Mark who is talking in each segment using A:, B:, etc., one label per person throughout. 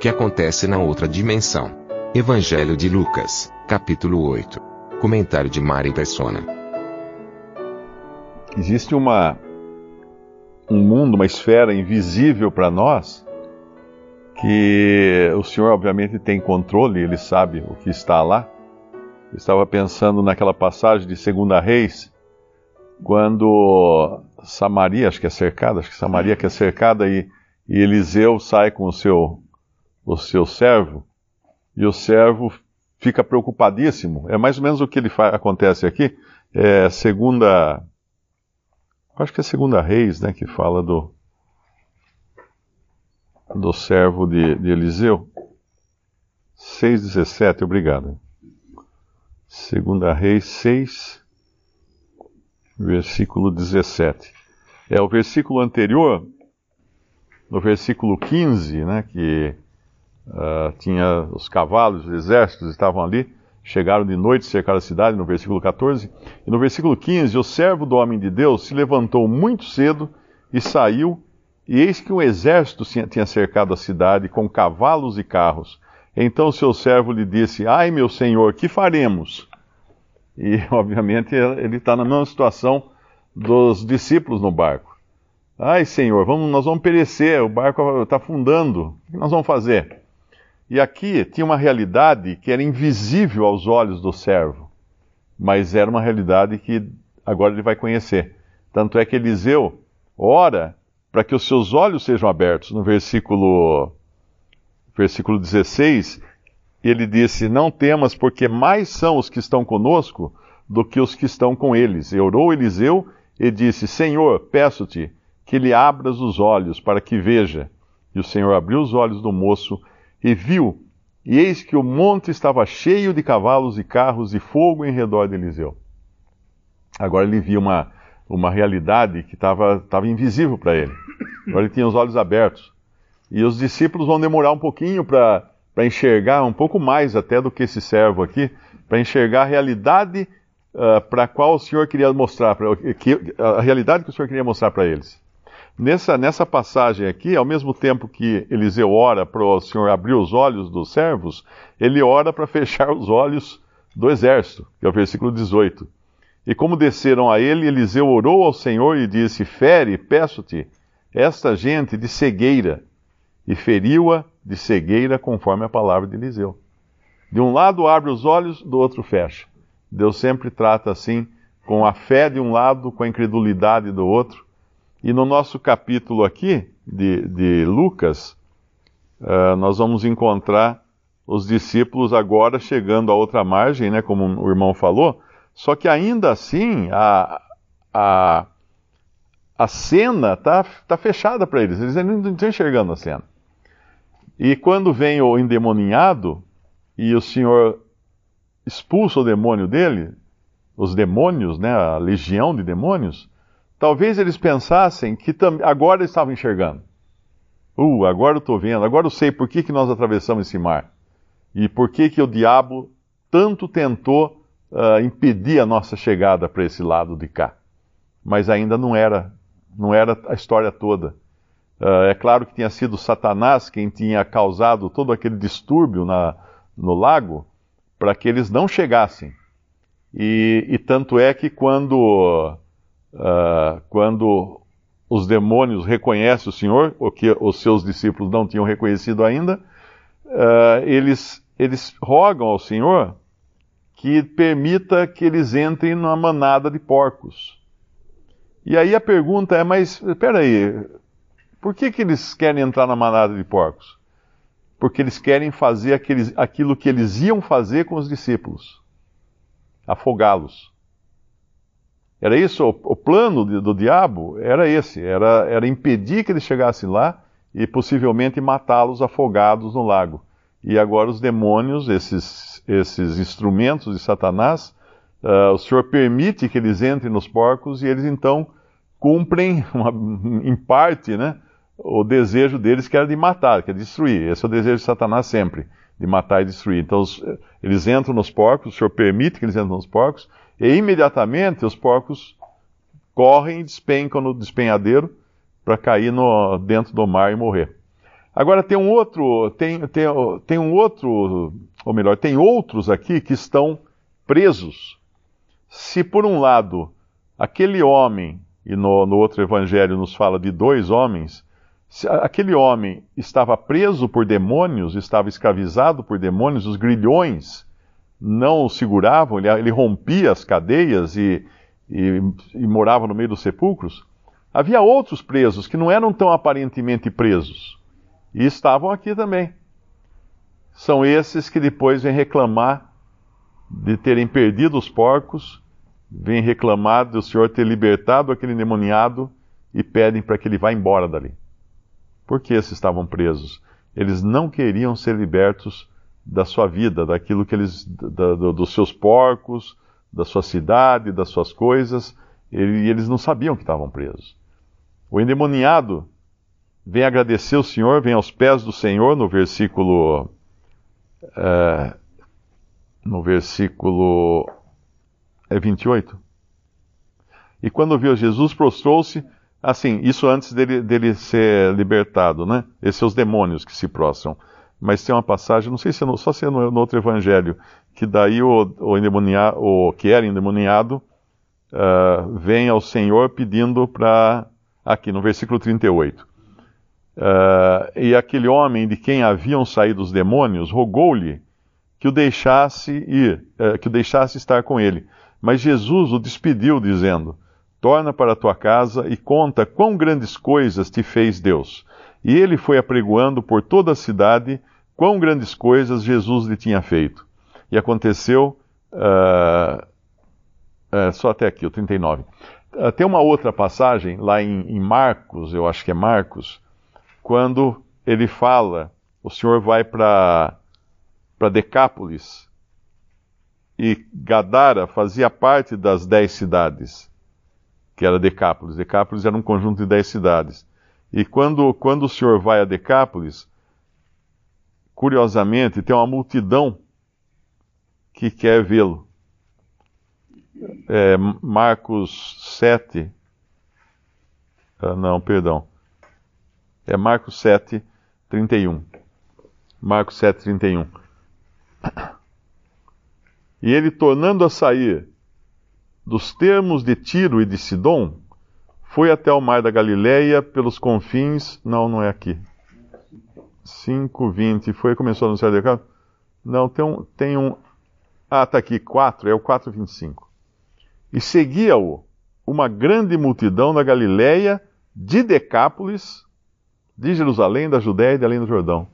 A: que acontece na outra dimensão? Evangelho de Lucas, capítulo 8. Comentário de Mari Persona.
B: Existe uma um mundo, uma esfera invisível para nós, que o Senhor obviamente tem controle, ele sabe o que está lá. Eu estava pensando naquela passagem de Segunda Reis, quando Samaria, acho que é cercada, acho que Samaria que é cercada e, e Eliseu sai com o seu o seu servo e o servo fica preocupadíssimo. É mais ou menos o que ele acontece aqui. É segunda, acho que é segunda Reis, né, que fala do do servo de, de Eliseu. 6:17, obrigado. Segunda Reis 6, versículo 17. É o versículo anterior, no versículo 15, né, que uh, tinha os cavalos, os exércitos estavam ali, chegaram de noite, cercaram a cidade, no versículo 14. E no versículo 15, o servo do homem de Deus se levantou muito cedo e saiu, e eis que um exército tinha cercado a cidade com cavalos e carros. Então seu servo lhe disse: Ai, meu senhor, que faremos? E, obviamente, ele está na mesma situação dos discípulos no barco. Ai, senhor, vamos, nós vamos perecer, o barco está afundando, o que nós vamos fazer? E aqui tinha uma realidade que era invisível aos olhos do servo, mas era uma realidade que agora ele vai conhecer. Tanto é que Eliseu ora para que os seus olhos sejam abertos. No versículo, versículo 16, ele disse: Não temas, porque mais são os que estão conosco do que os que estão com eles. E orou Eliseu e disse: Senhor, peço-te que lhe abras os olhos para que veja. E o Senhor abriu os olhos do moço e viu, e eis que o monte estava cheio de cavalos e carros e fogo em redor de Eliseu. Agora ele viu uma, uma realidade que estava invisível para ele. Agora ele tinha os olhos abertos. E os discípulos vão demorar um pouquinho para enxergar, um pouco mais até do que esse servo aqui, para enxergar a realidade uh, para a qual o Senhor queria mostrar, pra, que, a realidade que o Senhor queria mostrar para eles. Nessa, nessa passagem aqui, ao mesmo tempo que Eliseu ora para o Senhor abrir os olhos dos servos, ele ora para fechar os olhos do exército, que é o versículo 18. E como desceram a ele, Eliseu orou ao Senhor e disse: Fere, peço-te, esta gente de cegueira. E feriu-a de cegueira, conforme a palavra de Eliseu. De um lado abre os olhos, do outro fecha. Deus sempre trata assim, com a fé de um lado, com a incredulidade do outro. E no nosso capítulo aqui, de, de Lucas, uh, nós vamos encontrar os discípulos agora chegando à outra margem, né, como o irmão falou, só que ainda assim a, a, a cena está tá fechada para eles, eles ainda não estão enxergando a cena. E quando vem o endemoniado e o Senhor expulsa o demônio dele, os demônios, né, a legião de demônios, talvez eles pensassem que agora eles estavam enxergando. Uh, agora eu estou vendo, agora eu sei por que, que nós atravessamos esse mar. E por que, que o diabo tanto tentou uh, impedir a nossa chegada para esse lado de cá. Mas ainda não era, não era a história toda. Uh, é claro que tinha sido Satanás quem tinha causado todo aquele distúrbio na, no lago para que eles não chegassem. E, e tanto é que quando, uh, quando os demônios reconhecem o Senhor, o que os seus discípulos não tinham reconhecido ainda, uh, eles, eles rogam ao Senhor que permita que eles entrem numa manada de porcos. E aí a pergunta é, mas espera aí, por que, que eles querem entrar na manada de porcos? Porque eles querem fazer aqueles, aquilo que eles iam fazer com os discípulos: afogá-los. Era isso, o, o plano do, do diabo era esse, era, era impedir que eles chegassem lá e possivelmente matá-los afogados no lago. E agora os demônios, esses, esses instrumentos de Satanás, uh, o Senhor permite que eles entrem nos porcos e eles então cumprem, uma, em parte, né, o desejo deles que era de matar, que é destruir. Esse é o desejo de Satanás sempre, de matar e destruir. Então os, eles entram nos porcos, o Senhor permite que eles entrem nos porcos, e imediatamente os porcos correm e despencam no despenhadeiro para cair no, dentro do mar e morrer. Agora tem um outro, tem, tem, tem um outro, ou melhor, tem outros aqui que estão presos. Se por um lado aquele homem, e no, no outro evangelho nos fala de dois homens, se aquele homem estava preso por demônios, estava escravizado por demônios, os grilhões não o seguravam, ele, ele rompia as cadeias e, e, e morava no meio dos sepulcros. Havia outros presos que não eram tão aparentemente presos e estavam aqui também. São esses que depois vêm reclamar de terem perdido os porcos, vêm reclamar do Senhor ter libertado aquele endemoniado e pedem para que ele vá embora dali. Por que esses estavam presos? Eles não queriam ser libertos da sua vida, daquilo que eles, da, do, dos seus porcos, da sua cidade, das suas coisas, e eles não sabiam que estavam presos. O endemoniado vem agradecer o Senhor, vem aos pés do Senhor, no versículo. É, no versículo. É 28? E quando viu Jesus, prostrou-se. Assim, isso antes dele, dele ser libertado, né? Esses são os demônios que se prostram. Mas tem uma passagem, não sei se é no, só se é no, no, outro evangelho, que daí o, o, o que era endemoniado uh, vem ao Senhor pedindo para aqui no versículo 38. Uh, e aquele homem de quem haviam saído os demônios rogou-lhe que o deixasse ir, uh, que o deixasse estar com ele. Mas Jesus o despediu, dizendo: Torna para a tua casa e conta quão grandes coisas te fez Deus. E ele foi apregoando por toda a cidade quão grandes coisas Jesus lhe tinha feito. E aconteceu, uh, só até aqui, o 39. Uh, tem uma outra passagem lá em, em Marcos, eu acho que é Marcos, quando ele fala, o Senhor vai para Decápolis, e Gadara fazia parte das dez cidades, que era Decápolis. Decápolis era um conjunto de dez cidades. E quando, quando o Senhor vai a Decápolis, curiosamente, tem uma multidão que quer vê-lo é, Marcos 7. Ah, não, perdão. É Marcos 7, 31. Marcos 7, 31. E ele, tornando a sair dos termos de Tiro e de Sidom, foi até o mar da Galileia pelos confins. Não, não é aqui. 5, 20. Foi, começou a anunciar de Não, tem um, tem um. Ah, está aqui, 4, é o 4, 25. E seguia-o uma grande multidão da Galiléia, de Decápolis, de Jerusalém, da Judéia e de além do Jordão.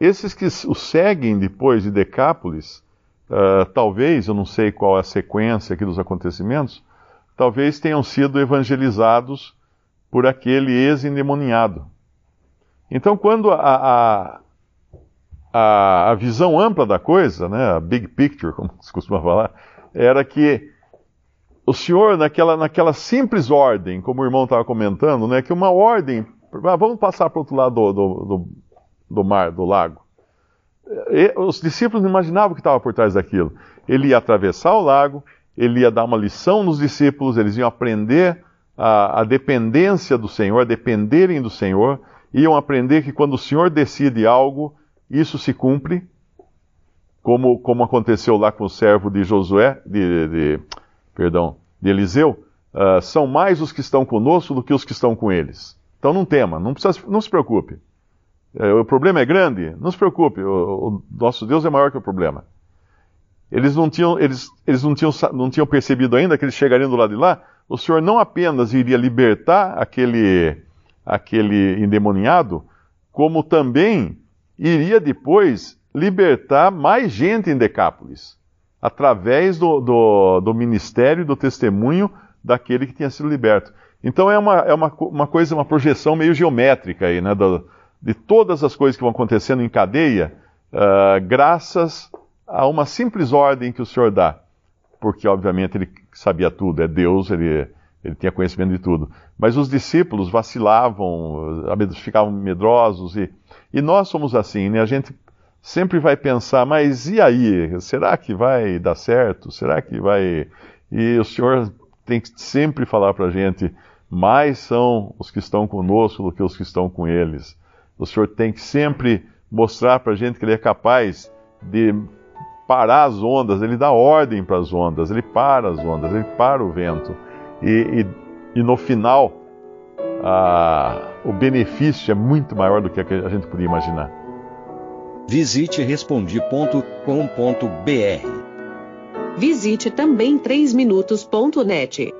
B: Esses que o seguem depois de Decápolis, uh, talvez, eu não sei qual é a sequência aqui dos acontecimentos, talvez tenham sido evangelizados por aquele ex-endemoniado. Então, quando a, a, a, visão ampla da coisa, né, a big picture, como se costuma falar, era que o Senhor, naquela, naquela simples ordem, como o irmão estava comentando, né, que uma ordem, ah, vamos passar para o outro lado do, do, do, do mar, do lago. E, os discípulos não imaginavam o que estava por trás daquilo. Ele ia atravessar o lago, ele ia dar uma lição nos discípulos, eles iam aprender a, a dependência do Senhor, a dependerem do Senhor, iam aprender que quando o Senhor decide algo, isso se cumpre, como, como aconteceu lá com o servo de Josué, de, de perdão, de Eliseu, uh, são mais os que estão conosco do que os que estão com eles. Então não tema, não, precisa, não se preocupe. Uh, o problema é grande? Não se preocupe, o, o, nosso Deus é maior que o problema. Eles não tinham, eles, eles não tinham, não tinham percebido ainda que eles chegariam do lado de lá. O Senhor não apenas iria libertar aquele, aquele endemoniado, como também iria depois libertar mais gente em Decápolis. através do, do, do ministério, do testemunho daquele que tinha sido liberto. Então é uma, é uma, uma coisa, uma projeção meio geométrica aí, né? Do, de todas as coisas que vão acontecendo em cadeia, uh, graças a uma simples ordem que o Senhor dá. Porque, obviamente, ele sabia tudo, é Deus, ele, ele tinha conhecimento de tudo. Mas os discípulos vacilavam, ficavam medrosos, e, e nós somos assim, né? A gente sempre vai pensar, mas e aí? Será que vai dar certo? Será que vai. E o Senhor tem que sempre falar para a gente: mais são os que estão conosco do que os que estão com eles. O Senhor tem que sempre mostrar para a gente que Ele é capaz de parar as ondas, Ele dá ordem para as ondas, Ele para as ondas, Ele para o vento. E, e, e no final, o benefício é muito maior do que a gente podia imaginar.
C: Visite respondi.com.br.
D: Visite também 3minutos.net.